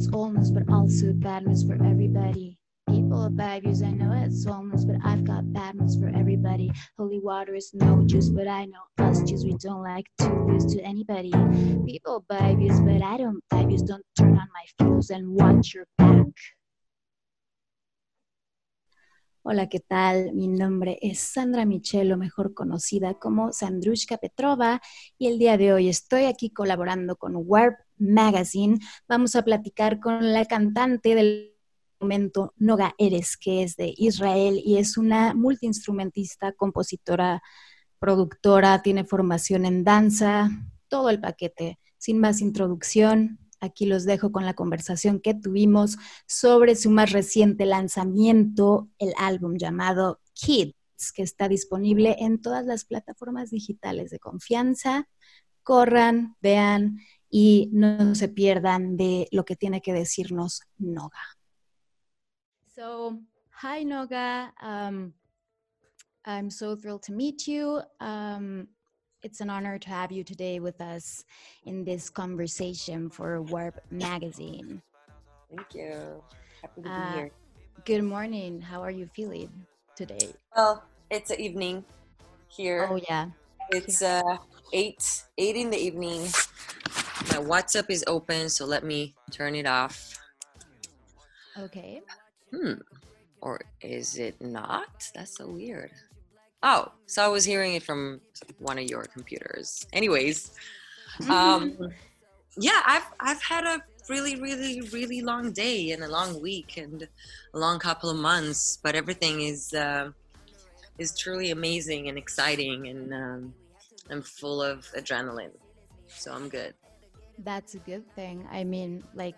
it's news, but also bad news for everybody. People of bad views, I know it's news, but I've got bad news for everybody. Holy water is no juice, but I know us Jews, we don't like to lose to anybody. People buy views, but I don't buy views. Don't turn on my fuse and watch your back. Hola, ¿qué tal? Mi nombre es Sandra Michelo, mejor conocida como Sandrushka Petrova, y el día de hoy estoy aquí colaborando con Warp Magazine. Vamos a platicar con la cantante del momento Noga Eres, que es de Israel y es una multiinstrumentista, compositora, productora, tiene formación en danza, todo el paquete. Sin más introducción, Aquí los dejo con la conversación que tuvimos sobre su más reciente lanzamiento, el álbum llamado Kids, que está disponible en todas las plataformas digitales de confianza. Corran, vean y no se pierdan de lo que tiene que decirnos Noga. So, hi Noga. Um, I'm so thrilled to meet you. Um, It's an honor to have you today with us in this conversation for Warp Magazine. Thank you. Happy to Uh, be here. Good morning. How are you feeling today? Well, it's an evening here. Oh, yeah. it's uh eight eight in the evening. My WhatsApp is open, so let me turn it off. Okay. Hmm. Or is it not? That's so weird. Oh, so I was hearing it from one of your computers. Anyways, um, yeah, I've I've had a really, really, really long day and a long week and a long couple of months, but everything is uh, is truly amazing and exciting, and um, I'm full of adrenaline, so I'm good. That's a good thing. I mean, like,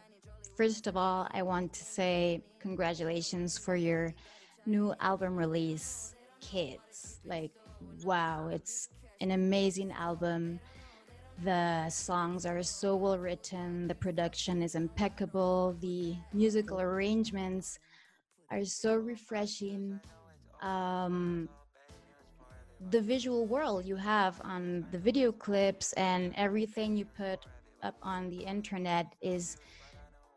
first of all, I want to say congratulations for your new album release, Kids. Like, wow, it's an amazing album. The songs are so well written, the production is impeccable, the musical arrangements are so refreshing. Um, the visual world you have on the video clips and everything you put up on the internet is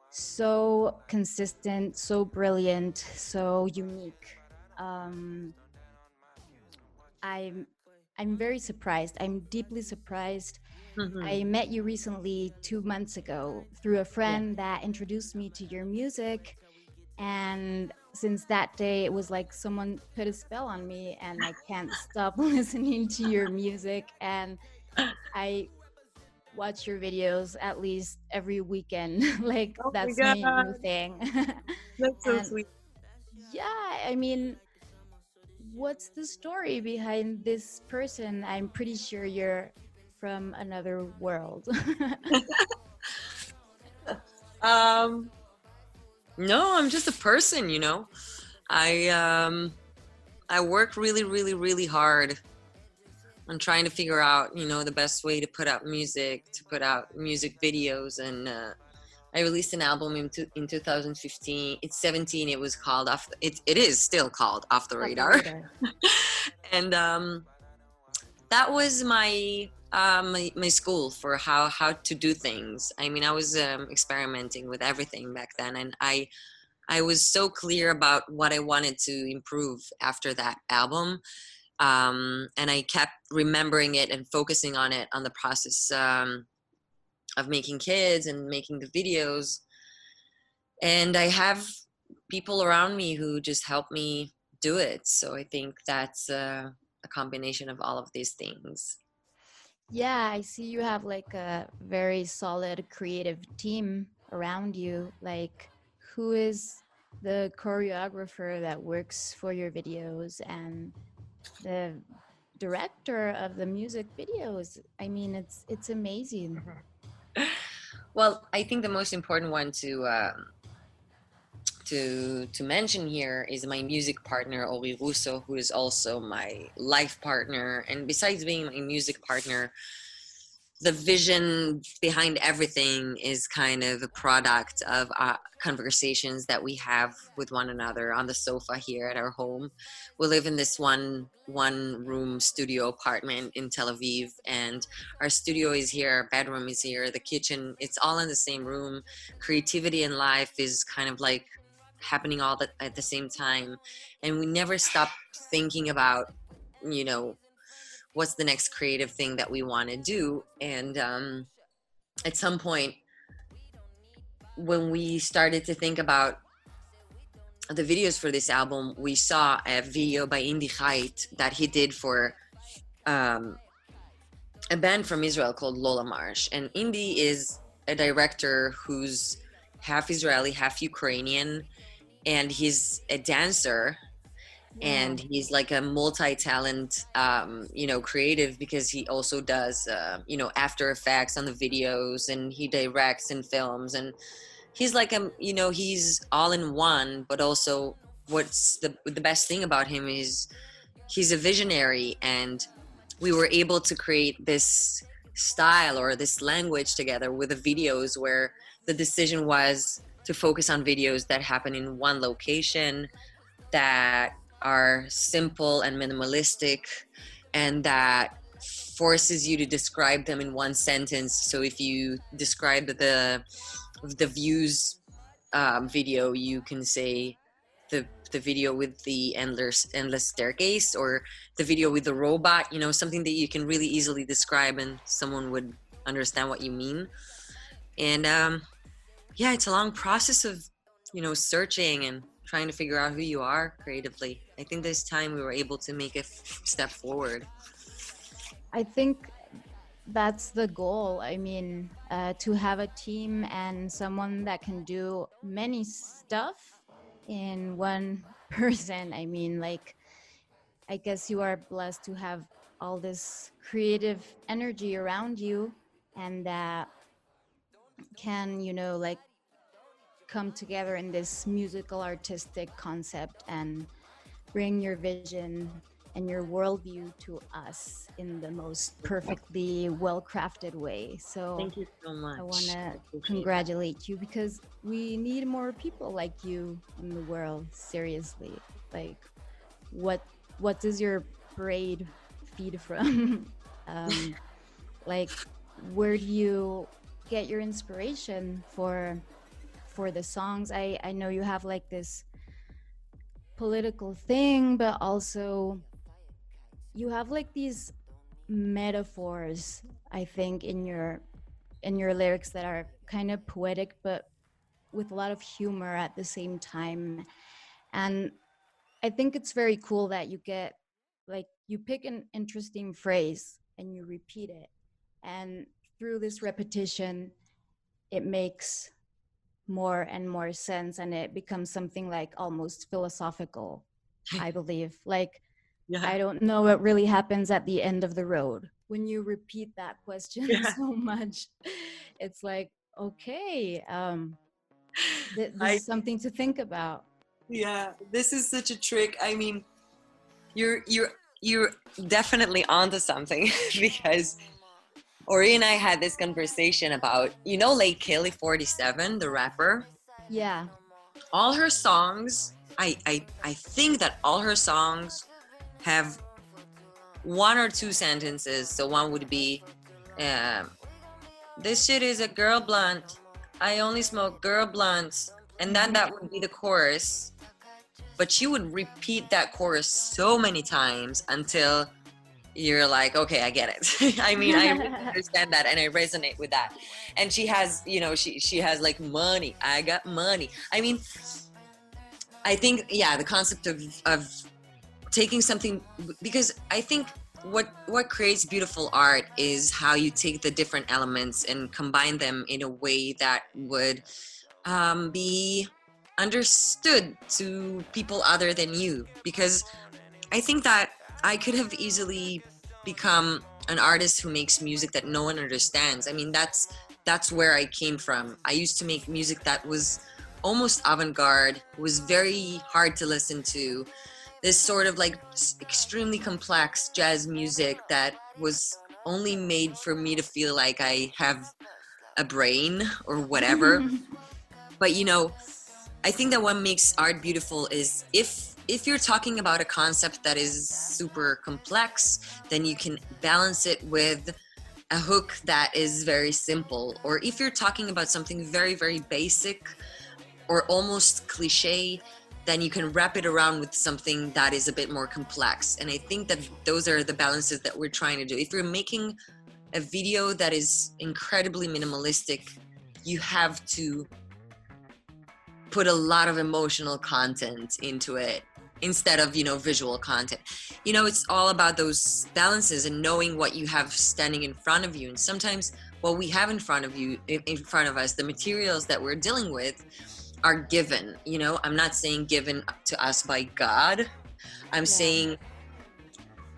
so consistent, so brilliant, so unique. Um, I'm I'm very surprised. I'm deeply surprised. Mhm. I met you recently two months ago through a friend that introduced me to your music. And since that day, it was like someone put a spell on me, and I can't stop listening to your music. And I watch your videos at least every weekend. like, Oh that's my new thing. That's so And- sweet. yeah, I mean, what's the story behind this person? I'm pretty sure you're from another world. Um, no, I'm just a person, you know. I um, I work really, really, really hard on trying to figure out, you know, the best way to put out music, to put out music videos, and uh, I released an album in two, in 2015. It's 17. It was called off. It it is still called Off the Radar and um, that was my um, my, my school for how how to do things. I mean, I was um, experimenting with everything back then, and I I was so clear about what I wanted to improve after that album. Um, and I kept remembering it and focusing on it on the process um, of making kids and making the videos. And I have people around me who just help me do it. So I think that's uh, a combination of all of these things. Yeah, I see you have like a very solid creative team around you. Like, who is the choreographer that works for your videos and the director of the music videos? I mean, it's it's amazing. Well, I think the most important one to um, to to mention here is my music partner Ori Rousso, who is also my life partner. And besides being my music partner, the vision behind everything is kind of a product of conversations that we have with one another on the sofa here at our home. We live in this one one room studio apartment in Tel Aviv, and our studio is here, our bedroom is here, the kitchen. It's all in the same room. Creativity in life is kind of like happening all the, at the same time, and we never stop thinking about, you know, what's the next creative thing that we want to do? And um, at some point when we started to think about the videos for this album we saw a video by Indy Hait that he did for um, a band from israel called lola marsh. And Indy is a director who's half israeli half ukrainian and he's a dancer and he's like a multi-talent um, you know creative because he also does uh, you know after effects on the videos and he directs and films and he's like a you know he's all in one but also what's the the best thing about him is he's a visionary and we were able to create this style or this language together with the videos where the decision was to focus on videos that happen in one location that are simple and minimalistic and that forces you to describe them in one sentence so if you describe the the views um, video you can say the the video with the endless endless staircase or the video with the robot you know something that you can really easily describe and someone would understand what you mean and um yeah it's a long process of you know searching and trying to figure out who you are creatively. I think this time we were able to make a f- step forward. I think that's the goal. I mean, uh, to have a team and someone that can do many stuff in one person. I mean, like, I guess you are blessed to have all this creative energy around you and that can, you know, like come together in this musical artistic concept and bring your vision and your worldview to us in the most perfectly well crafted way. So thank you so much. I want to congratulate you because we need more people like you in the world. Seriously, like what what does your braid feed from? um, like where do you get your inspiration for for the songs i i know you have like this political thing but also you have like these metaphors i think in your in your lyrics that are kind of poetic but with a lot of humor at the same time. And i think it's very cool that you get like you pick an interesting phrase and you repeat it. And through this repetition it makes more and more sense and it becomes something like almost philosophical i believe. Like yeah. i don't know what really happens at the end of the road when you repeat that question yeah. so much. It's like okay um th- this I, is something to think about. Yeah this is such a trick. I mean you're you're you're definitely onto something because Ori and I had this conversation about, you know, like Kelly 47, the rapper? Yeah. All her songs, I, I, I think that all her songs have one or two sentences. So one would be, um, this shit is a girl blunt. I only smoke girl blunts. And then that would be the chorus. But she would repeat that chorus so many times until you're like, okay, I get it. I mean, I understand that and I resonate with that. And she has, you know, she she has like money. I got money. I mean, I think yeah, the concept of of taking something because I think what what creates beautiful art is how you take the different elements and combine them in a way that would um, be understood to people other than you because I think that I could have easily become an artist who makes music that no one understands. I mean, that's that's where I came from. I used to make music that was almost avant-garde, was very hard to listen to. This sort of like extremely complex jazz music that was only made for me to feel like I have a brain or whatever. but you know, I think that what makes art beautiful is if if you're talking about a concept that is super complex, then you can balance it with a hook that is very simple. Or if you're talking about something very, very basic or almost cliche, then you can wrap it around with something that is a bit more complex. And I think that those are the balances that we're trying to do. If you're making a video that is incredibly minimalistic, you have to put a lot of emotional content into it instead of you know visual content. You know it's all about those balances and knowing what you have standing in front of you. And sometimes what we have in front of you in front of us the materials that we're dealing with are given. You know i'm not saying given to us by god. I'm yeah. saying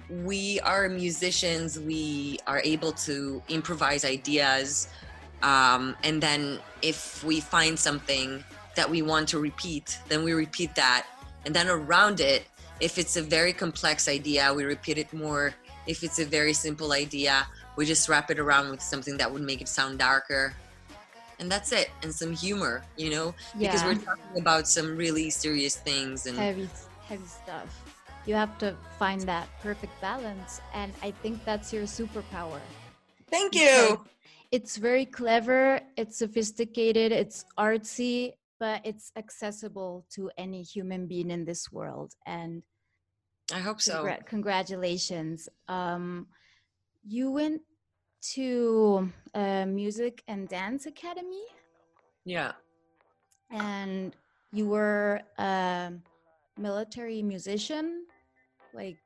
we are musicians. We are able to improvise ideas um, and then if we find something that we want to repeat then we repeat that and then around it if it's a very complex idea we repeat it more. If it's a very simple idea we just wrap it around with something that would make it sound darker. And that's it and some humor you know? Yeah. because we're talking about some really serious things and heavy heavy stuff. You have to find that perfect balance and i think that's your superpower. Thank you. it's very clever it's sophisticated it's artsy but it's accessible to any human being in this world and i hope so. congr- congratulations. Um, you went to a music and dance academy? Yeah. And you were a military musician? Like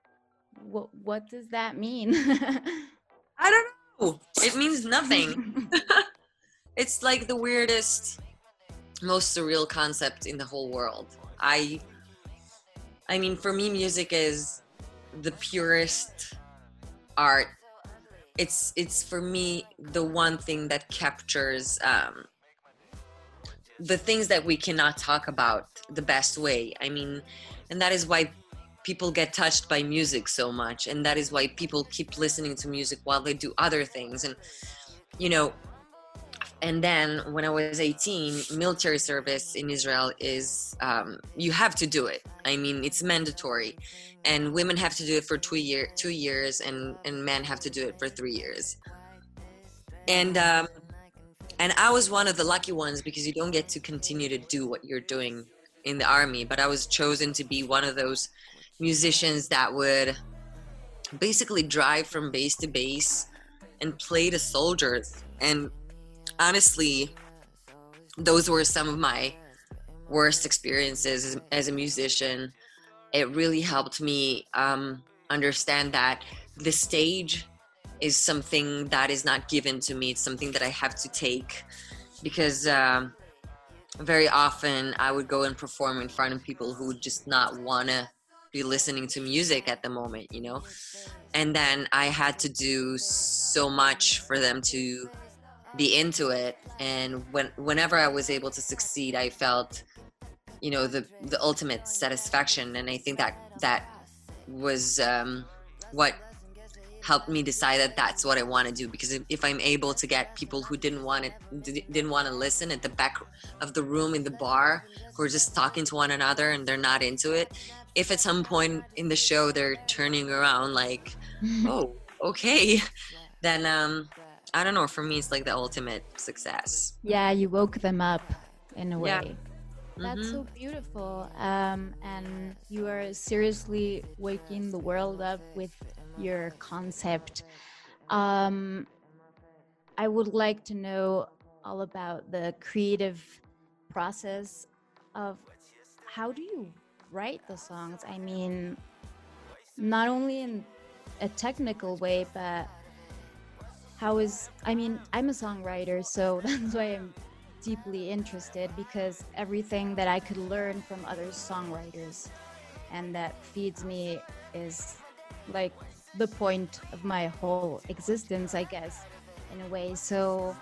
what what does that mean? I don't know. It means nothing. It's like the weirdest most surreal concept in the whole world. I I mean for me music is the purest art. It's it's for me the one thing that captures um, the things that we cannot talk about the best way. I mean, and that is why people get touched by music so much and that is why people keep listening to music while they do other things and you know and then when I was 18, military service in Israel is um, you have to do it. I mean, it's mandatory, and women have to do it for two year two years, and and men have to do it for three years. And um, and I was one of the lucky ones because you don't get to continue to do what you're doing in the army. But I was chosen to be one of those musicians that would basically drive from base to base and play to soldiers and honestly, those were some of my worst experiences as, as a musician. It really helped me um, understand that the stage is something that is not given to me. It's something that I have to take because um, very often I would go and perform in front of people who would just not want to be listening to music at the moment, you know? And then I had to do so much for them to be into it. And when whenever i was able to succeed i felt you know the the ultimate satisfaction. And i think that that was um, what helped me decide that that's what i want to do. Because if, if i'm able to get people who didn't want it didn't want to listen at the back of the room in the bar who are just talking to one another and they're not into it if at some point in the show they're turning around like oh okay then um I don't know. For me, it's like the ultimate success. Yeah, you woke them up in a way. Yeah. That's mm-hmm. so beautiful. Um, and you are seriously waking the world up with your concept. Um, I would like to know all about the creative process of how do you write the songs? I mean, not only in a technical way, but how is i mean i'm a songwriter so that's why i'm deeply interested because everything that i could learn from other songwriters and that feeds me is like the point of my whole existence i guess in a way. So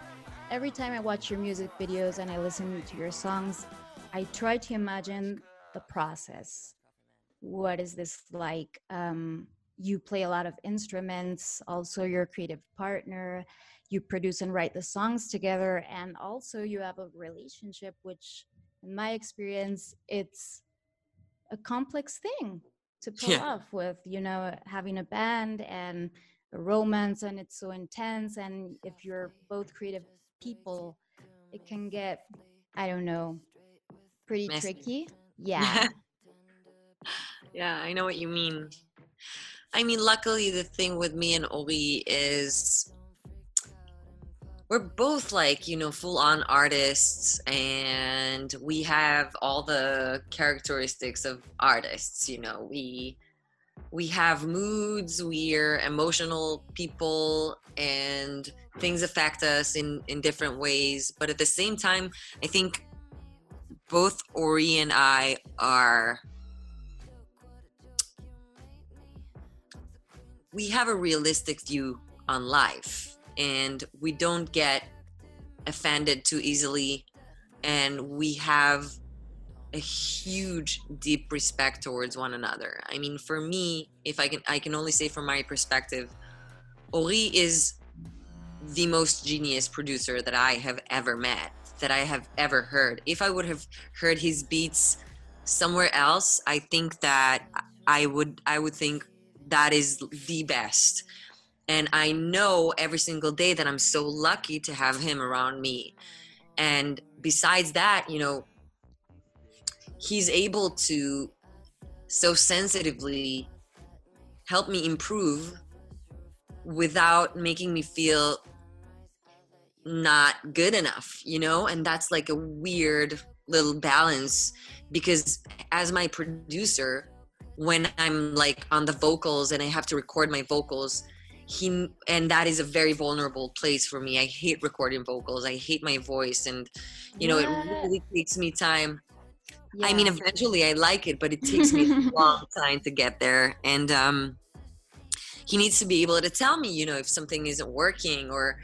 every time i watch your music videos and i listen to your songs i try to imagine the process. What is this like? Um, you play a lot of instruments, also your creative partner, you produce and write the songs together, and also you have a relationship, which in my experience, it's a complex thing to pull yeah. off with, you know, having a band and a romance and it's so intense. And if you're both creative people, it can get, I don't know, pretty Messy. tricky. Yeah. yeah, I know what you mean. I mean, luckily, the thing with me and Ori is we're both like, you know, full on artists and we have all the characteristics of artists, you know, we we have moods, we're emotional people and things affect us in in different ways, but at the same time, I think both Ori and I are we have a realistic view on life and we don't get offended too easily and we have a huge deep respect towards one another. I mean for me if i can i can only say from my perspective ori is the most genius producer that i have ever met that i have ever heard. If i would have heard his beats somewhere else i think that i would i would think that is the best. And I know every single day that I'm so lucky to have him around me. And besides that, you know, he's able to so sensitively help me improve without making me feel not good enough, you know? And that's like a weird little balance because as my producer, when I'm like on the vocals and I have to record my vocals, he and that is a very vulnerable place for me. I hate recording vocals. I hate my voice and you know, it really takes me time. Yeah. I mean, eventually I like it, but it takes me a long time to get there. And um he needs to be able to tell me, you know, if something isn't working or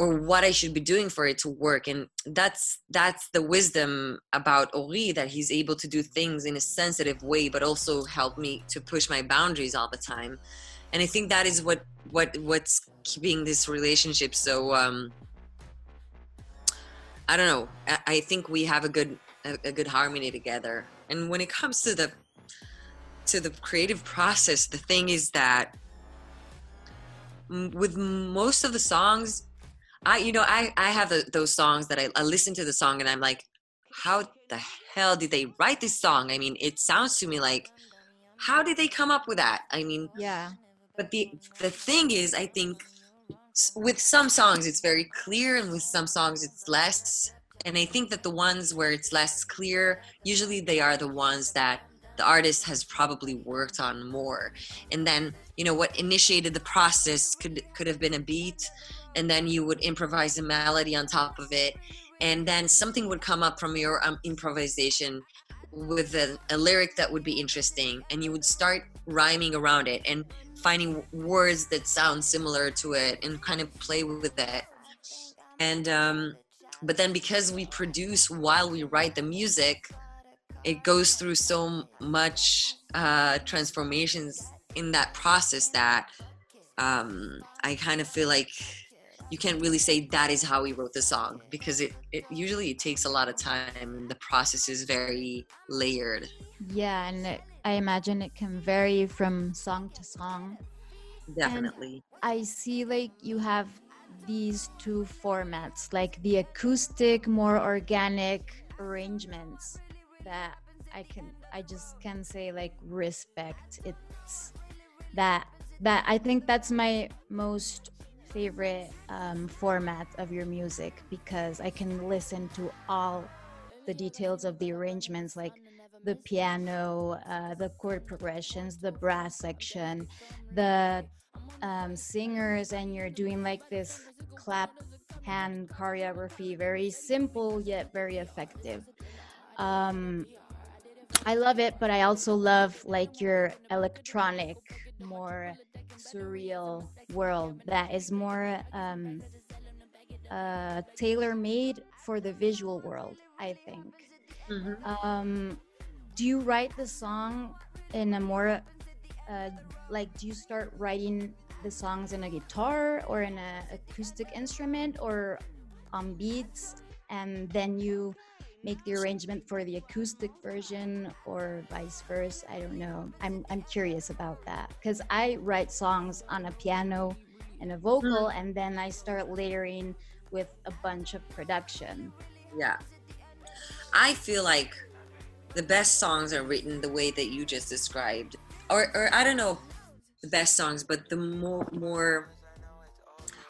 or what I should be doing for it to work. And that's that's the wisdom about Ori that he's able to do things in a sensitive way, but also help me to push my boundaries all the time. And I think that is what what what's keeping this relationship so um I don't know. I, think we have a good a, a good harmony together. And when it comes to the to the creative process, the thing is that with most of the songs I, you know, I, I have those songs that I, I listen to the song and I'm like, how the hell did they write this song? I mean, it sounds to me like, how did they come up with that? I mean, yeah. But the the thing is, I think with some songs it's very clear, and with some songs it's less. And I think that the ones where it's less clear, usually they are the ones that the artist has probably worked on more. And then, you know, what initiated the process could could have been a beat and then you would improvise a melody on top of it. And then something would come up from your um, improvisation with a, a, lyric that would be interesting and you would start rhyming around it and finding words that sound similar to it and kind of play with it. And um, but then because we produce while we write the music it goes through so much uh, transformations in that process that um, i kind of feel like you can't really say that is how he wrote the song because it, it usually it takes a lot of time and the process is very layered. Yeah and it, i imagine it can vary from song to song. Definitely. And i see like you have these two formats like the acoustic more organic arrangements that i can i just can say like respect. It's that that i think that's my most favorite um, format of your music because I can listen to all the details of the arrangements, like the piano, uh, the chord progressions, the brass section, the um, singers, and you're doing like this clap hand choreography, very simple yet very effective. Um, I love it, but I also love like your electronic, more surreal world that is more um, uh, tailor made for the visual world, I think. Mm-hmm. Um, do you write the song in a more uh, like do you start writing the songs in a guitar or in an acoustic instrument or on beats and then you make the arrangement for the acoustic version or vice versa. I don't know. I'm, I'm curious about that because i write songs on a piano and a vocal mm. and then i start layering with a bunch of production. Yeah. I feel like the best songs are written the way that you just described or, or i don't know the best songs but the more more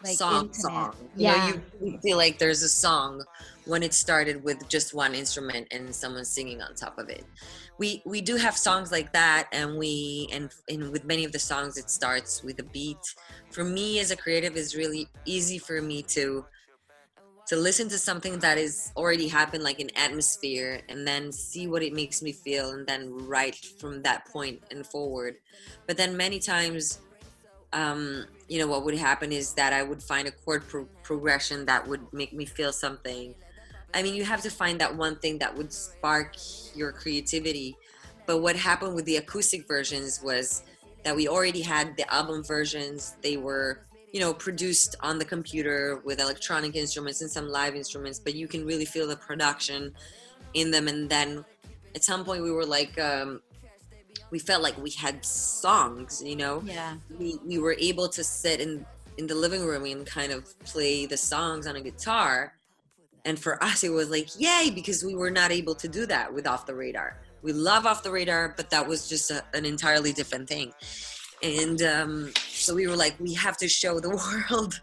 like song song. You yeah. know, you feel like there's a song when it started with just one instrument and someone singing on top of it. We we do have songs like that and we and, and with many of the songs it starts with a beat. For me as a creative is really easy for me to to listen to something that is already happened like an atmosphere and then see what it makes me feel and then write from that point and forward. But then many times um you know what would happen is that i would find a chord pro- progression that would make me feel something i mean you have to find that one thing that would spark your creativity. But what happened with the acoustic versions was that we already had the album versions. They were you know produced on the computer with electronic instruments and some live instruments but you can really feel the production in them. And then at some point we were like um, we felt like we had songs you know? Yeah. We, we were able to sit in in the living room and kind of play the songs on a guitar and for us it was like yay because we were not able to do that with off the radar we love off the radar but that was just a, an entirely different thing and um, so we were like we have to show the world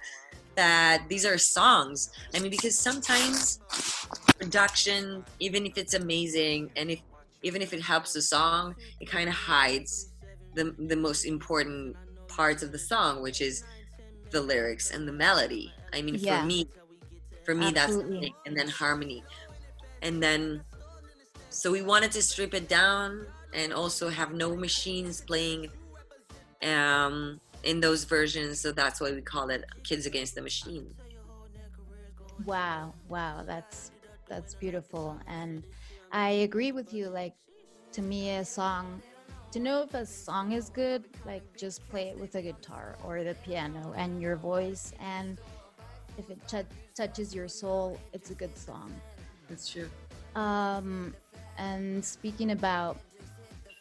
that these are songs i mean because sometimes production even if it's amazing and if even if it helps the song, it kind of hides the the most important parts of the song, which is the lyrics and the melody. I mean, yeah. for me, for me, Absolutely. that's the thing. And then harmony, and then so we wanted to strip it down and also have no machines playing um in those versions so that's why we call it kids against the machine wow wow that's that's beautiful and I agree with you. Like, to me, a song, to know if a song is good, like, just play it with a guitar or the piano and your voice. And if it touches your soul, it's a good song. That's true. Um, and speaking about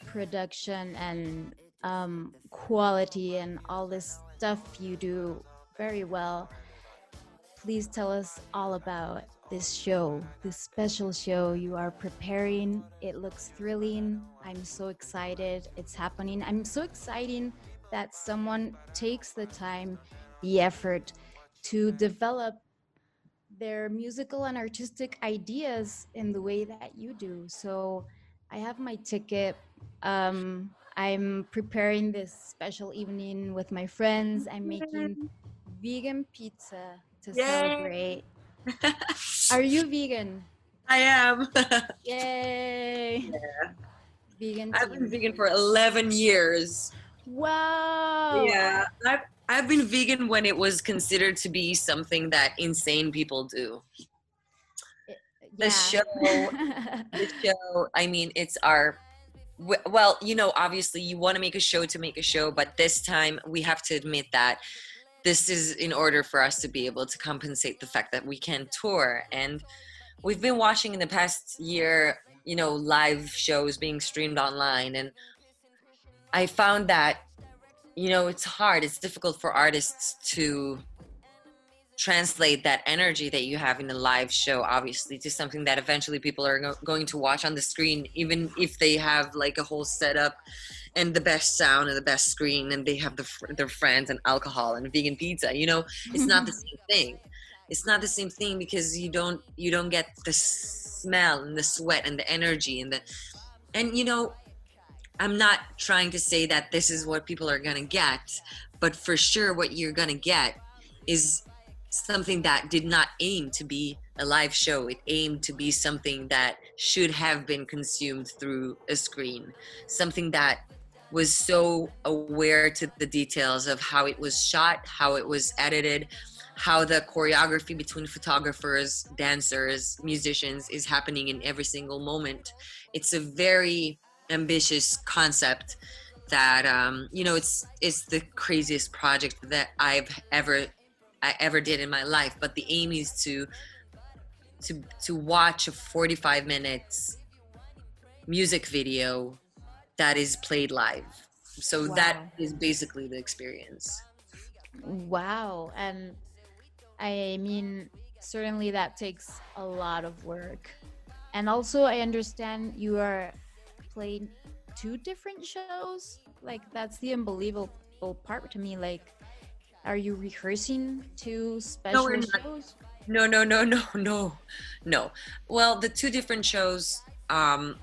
production and um, quality and all this stuff you do very well, please tell us all about this show, this special show you are preparing. It looks thrilling. I'm so excited. It's happening. I'm so excited that someone takes the time, the effort to develop their musical and artistic ideas in the way that you do. So I have my ticket. Um, I'm preparing this special evening with my friends. I'm making vegan pizza to Yay. celebrate Are you vegan? I am. Yay! Yeah. Vegan. I've been vegan for 11 years. Wow. Yeah, I've I've been vegan when it was considered to be something that insane people do. The show, the show. I mean, it's our well, you know, obviously you want to make a show to make a show, but this time we have to admit that this is in order for us to be able to compensate the fact that we can't tour and we've been watching in the past year you know live shows being streamed online and i found that you know it's hard. It's difficult for artists to translate that energy that you have in a live show obviously to something that eventually people are go- going to watch on the screen even if they have like a whole setup and the best sound and the best screen and they have the, their friends and alcohol and vegan pizza you know? It's not the mm-hmm. same thing. It's not the same thing because you don't you don't get the smell and the sweat and the energy and the and you know i'm not trying to say that this is what people are gonna get but for sure what you're gonna get is something that did not aim to be a live show. It aimed to be something that should have been consumed through a screen, something that was so aware to the details of how it was shot, how it was edited, how the choreography between photographers, dancers, musicians is happening in every single moment. It's a very ambitious concept that um, you know it's it's the craziest project that I've ever I ever did in my life. But the aim is to to to watch a 45 minutes music video that is played live. So wow. that is basically the experience. Wow. And I mean, certainly that takes a lot of work. And also, I understand you are playing two different shows. Like, that's the unbelievable part to me. Like, are you rehearsing two special no, shows? No, no, no, no, no, no. Well, the two different shows, um,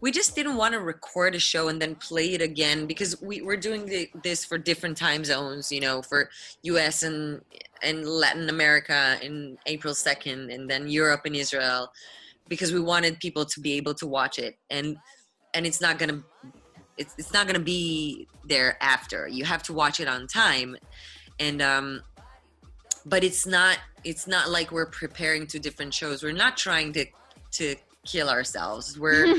we just didn't want to record a show and then play it again because we were doing the, this for different time zones you know for us and and latin america in april 2nd and then europe and israel because we wanted people to be able to watch it and and it's not gonna it's, it's not gonna be there after. You have to watch it on time. And um but it's not it's not like we're preparing two different shows. We're not trying to to kill ourselves. We're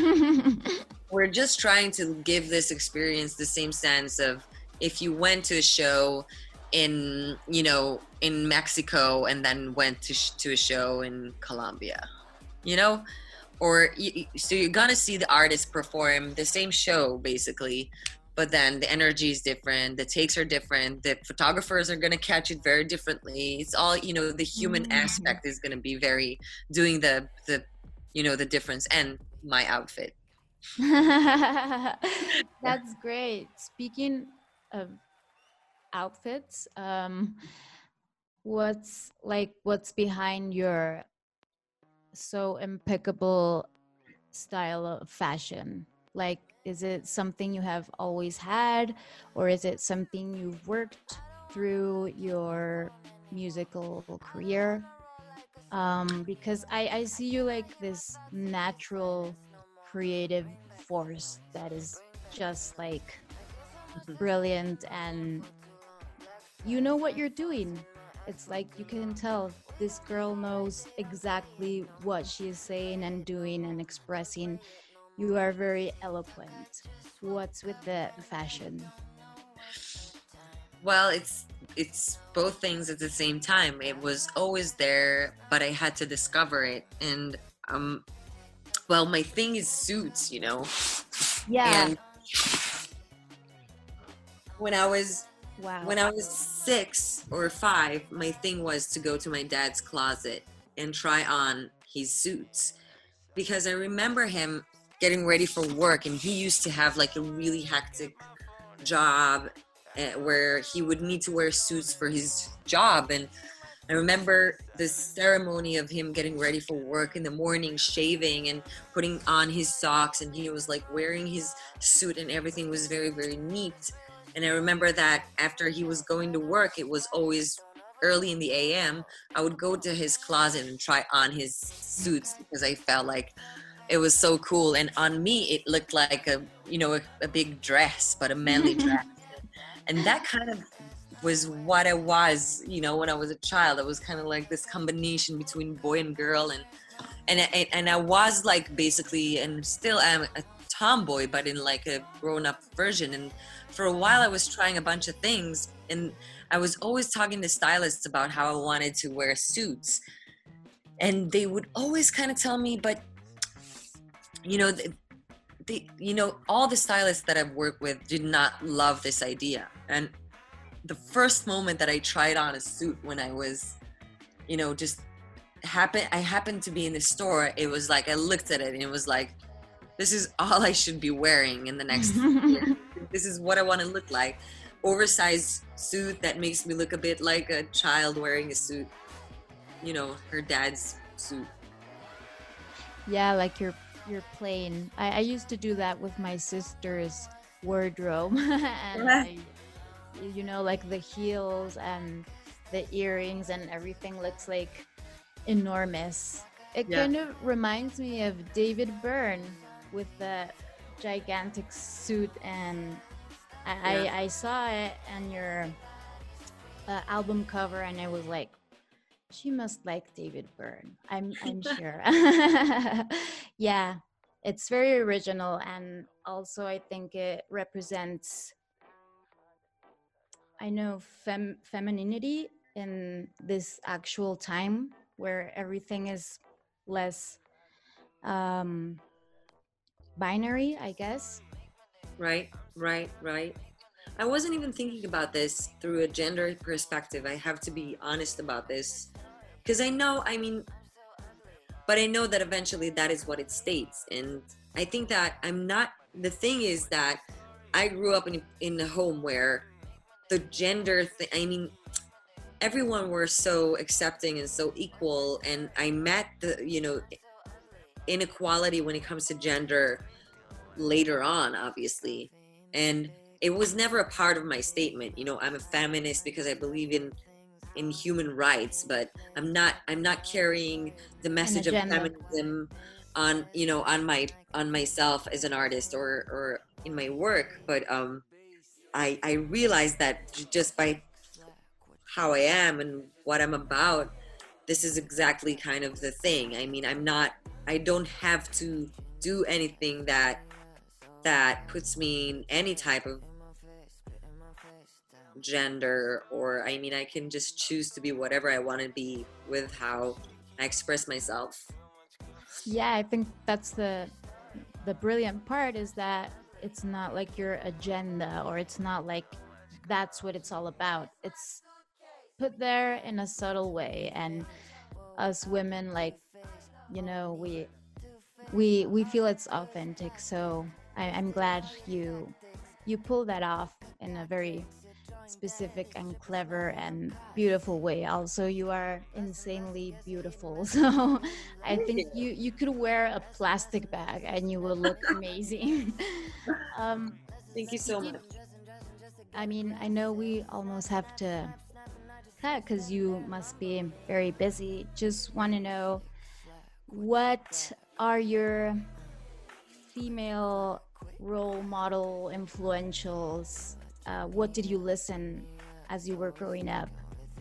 we're just trying to give this experience the same sense of if you went to a show in you know in Mexico and then went to sh- to a show in Colombia, you know, or so you're gonna see the artist perform the same show basically, but then the energy is different, the takes are different, the photographers are gonna catch it very differently. It's all you know, the human mm-hmm. aspect is gonna be very doing the the you know the difference and my outfit that's great speaking of outfits um what's like what's behind your so impeccable style of fashion? Like is it something you have always had or is it something you've worked through your musical career? Um, because I, I see you like this natural creative force that is just like mm-hmm. brilliant and you know what you're doing. It's like you can tell this girl knows exactly what she is saying and doing and expressing you are very eloquent what's with the fashion well it's it's both things at the same time. It was always there, but I had to discover it. And um, well, my thing is suits, you know. Yeah. And when I was wow. when I was six or five, my thing was to go to my dad's closet and try on his suits because I remember him getting ready for work, and he used to have like a really hectic job Eh, where he would need to wear suits for his job and I remember the ceremony of him getting ready for work in the morning, shaving and putting on his socks, and he was like wearing his suit, and everything was very, very neat. And I remember that after he was going to work, it was always early in the AM. I would go to his closet and try on his suits because I felt like it was so cool. And on me, it looked like a you know a, a big dress, but a manly dress and that kind of was what I was, you know, when I was a child. I was kind of like this combination between boy and girl, and and I, and I was like basically, and still am a tomboy, but in like a grown-up version. And for a while, I was trying a bunch of things, and I was always talking to stylists about how I wanted to wear suits, and they would always kind of tell me, but you know. The, the, you know all the stylists that i've worked with did not love this idea and the first moment that i tried on a suit when i was you know just happened i happened to be in the store it was like i looked at it and it was like this is all i should be wearing in the next year this is what i want to look like oversized suit that makes me look a bit like a child wearing a suit you know her dad's suit yeah like your you're plain. I, I used to do that with my sister's wardrobe, and I, you know, like the heels and the earrings and everything looks like enormous. It yeah. kind of reminds me of David Byrne with the gigantic suit, and I, yeah. I, I saw it on your uh, album cover, and I was like, she must like David Byrne. I'm I'm sure. yeah. it's very original and also i think it represents i know fem- femininity in this actual time where everything is less um binary i guess. Right right right. I wasn't even thinking about this through a gender perspective. I have to be honest about this. Because i know i mean but i know that eventually that is what it states. And i think that i'm not the thing is that i grew up in, in a home where the gender thing i mean everyone were so accepting and so equal. And i met the you know inequality when it comes to gender later on obviously. And it was never a part of my statement. You know i'm a feminist because i believe in in human rights but i'm not i'm not carrying the message of feminism on you know on my on myself as an artist or or in my work. But um i i realized that just by how i am and what i'm about this is exactly kind of the thing. I mean i'm not i don't have to do anything that that puts me in any type of gender or i mean i can just choose to be whatever i want to be with how i express myself. Yeah i think that's the the brilliant part is that it's not like your agenda or it's not like that's what it's all about. It's put there in a subtle way and us women like you know we we we feel it's authentic. So I, i'm glad you you pull that off in a very specific and clever and beautiful way. Also you are insanely beautiful. So i think you. you could wear a plastic bag and you will look amazing. Um thank you so much. I mean i know we almost have to cut because you must be very busy. Just want to know what are your female role model influentials uh, what did you listen as you were growing up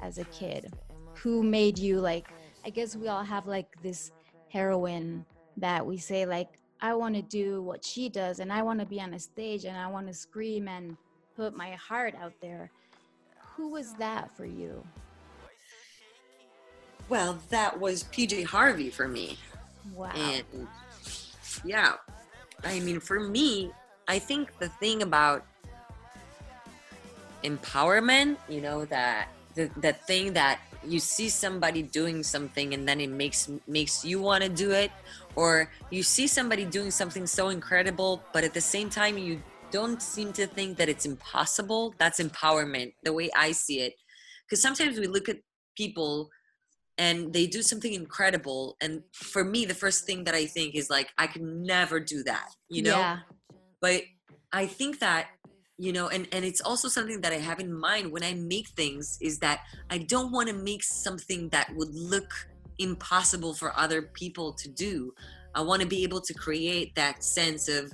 as a kid? Who made you like? I guess we all have like this heroine that we say like, I want to do what she does, and I want to be on a stage, and I want to scream and put my heart out there. Who was that for you? Well, that was PJ Harvey for me. Wow. And yeah, I mean, for me, I think the thing about empowerment you know that the, that thing that you see somebody doing something and then it makes makes you want to do it or you see somebody doing something so incredible but at the same time you don't seem to think that it's impossible that's empowerment the way i see it because sometimes we look at people and they do something incredible and for me the first thing that i think is like i could never do that you know? Yeah. but i think that you know and and it's also something that i have in mind when i make things is that i don't want to make something that would look impossible for other people to do. I want to be able to create that sense of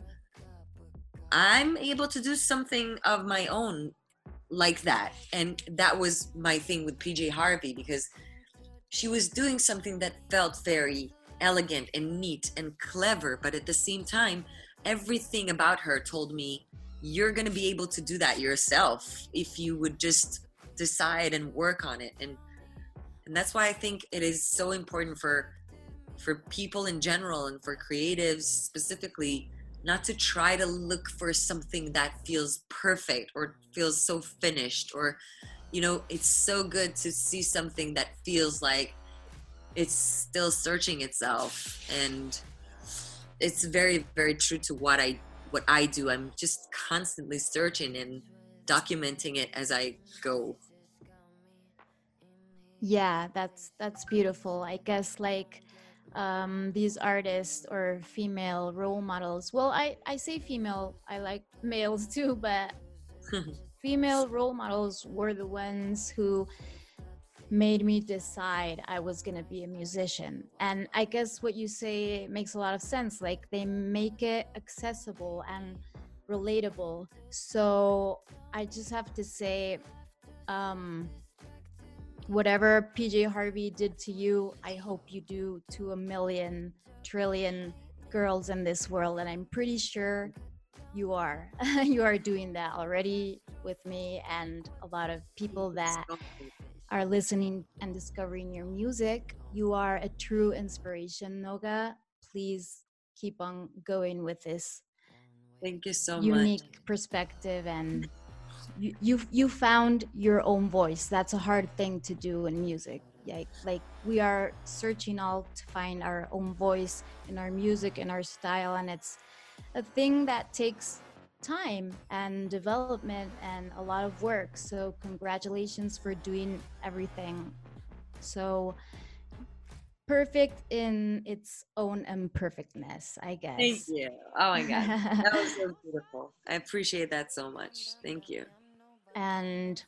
i'm able to do something of my own like that. And that was my thing with pj harvey because she was doing something that felt very elegant and neat and clever but at the same time everything about her told me you're going to be able to do that yourself if you would just decide and work on it. And and that's why i think it is so important for for people in general and for creatives specifically not to try to look for something that feels perfect or feels so finished or you know it's so good to see something that feels like it's still searching itself and it's very very true to what i what I do. I'm just constantly searching and documenting it as I go. Yeah, that's that's beautiful. I guess like um, these artists or female role models. Well, I I say female. I like males too, but female role models were the ones who made me decide I was going to be a musician. And I guess what you say makes a lot of sense. Like they make it accessible and relatable. So I just have to say, um, whatever PJ Harvey did to you, I hope you do to a million trillion girls in this world, and I'm pretty sure you are. you are doing that already with me and a lot of people that are listening and discovering your music. You are a true inspiration, Noga. Please keep on going with this. Thank you so unique much. perspective and you, you you found your own voice. That's a hard thing to do in music. Like like we are searching all to find our own voice in our music and our style and it's a thing that takes time and development and a lot of work. So, congratulations for doing everything so perfect in its own imperfectness, I guess. Thank you. Oh my God. that was so beautiful. I appreciate that so much. Thank you. And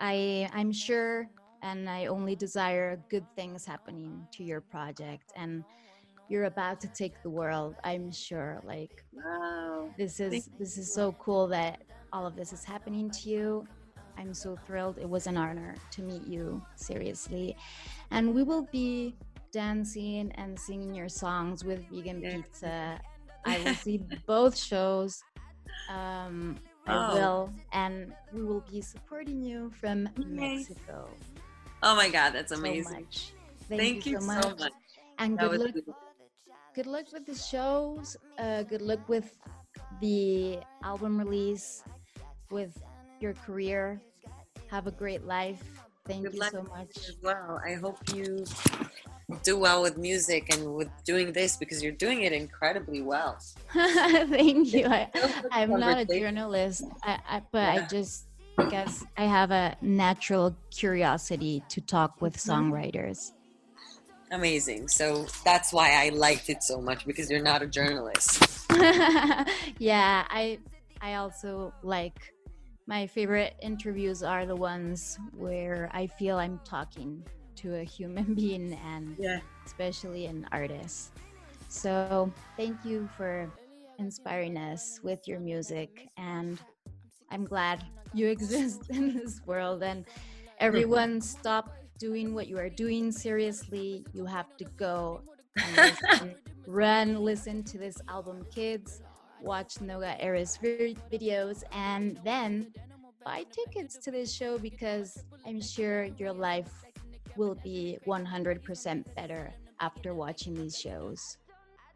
I I'm sure and I only desire good things happening to your project and you're about to take the world i'm sure like wow. this is this is so cool that all of this is happening to you i'm so thrilled it was an honor to meet you seriously and we will be dancing and singing your songs with vegan yeah. pizza i will see both shows um i oh. will and we will be supporting you from mexico oh my god that's amazing so Thank, Thank, you, so, much. so much. And that good luck beautiful good luck with the shows. Uh, good luck with the album release, with your career. Have a great life. Thank good you so much. Well, I hope you do well with music and with doing this because you're doing it incredibly well. Thank you. I, am not a journalist, I, I, but yeah. I just I guess I have a natural curiosity to talk with mm-hmm. songwriters amazing. So that's why I liked it so much because you're not a journalist. yeah, I I also like my favorite interviews are the ones where I feel I'm talking to a human being and yeah. especially an artist. So, thank you for inspiring us with your music and I'm glad you exist in this world and everyone stop doing what you are doing seriously, you have to go and listen, run, listen to this album, kids, watch Noga Erez videos, and then buy tickets to this show because I'm sure your life will be 100% better after watching these shows.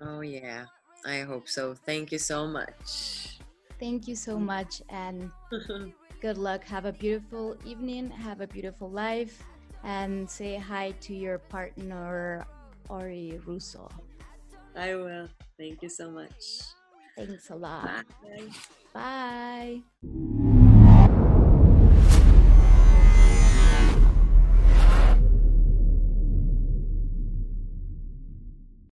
Oh, yeah. I hope so. Thank you so much. Thank you so much, and good luck. Have a beautiful evening. Have a beautiful life and say hi to your partner, Ori Rousso. I will. Thank you so much. Thanks a lot. Bye. Bye.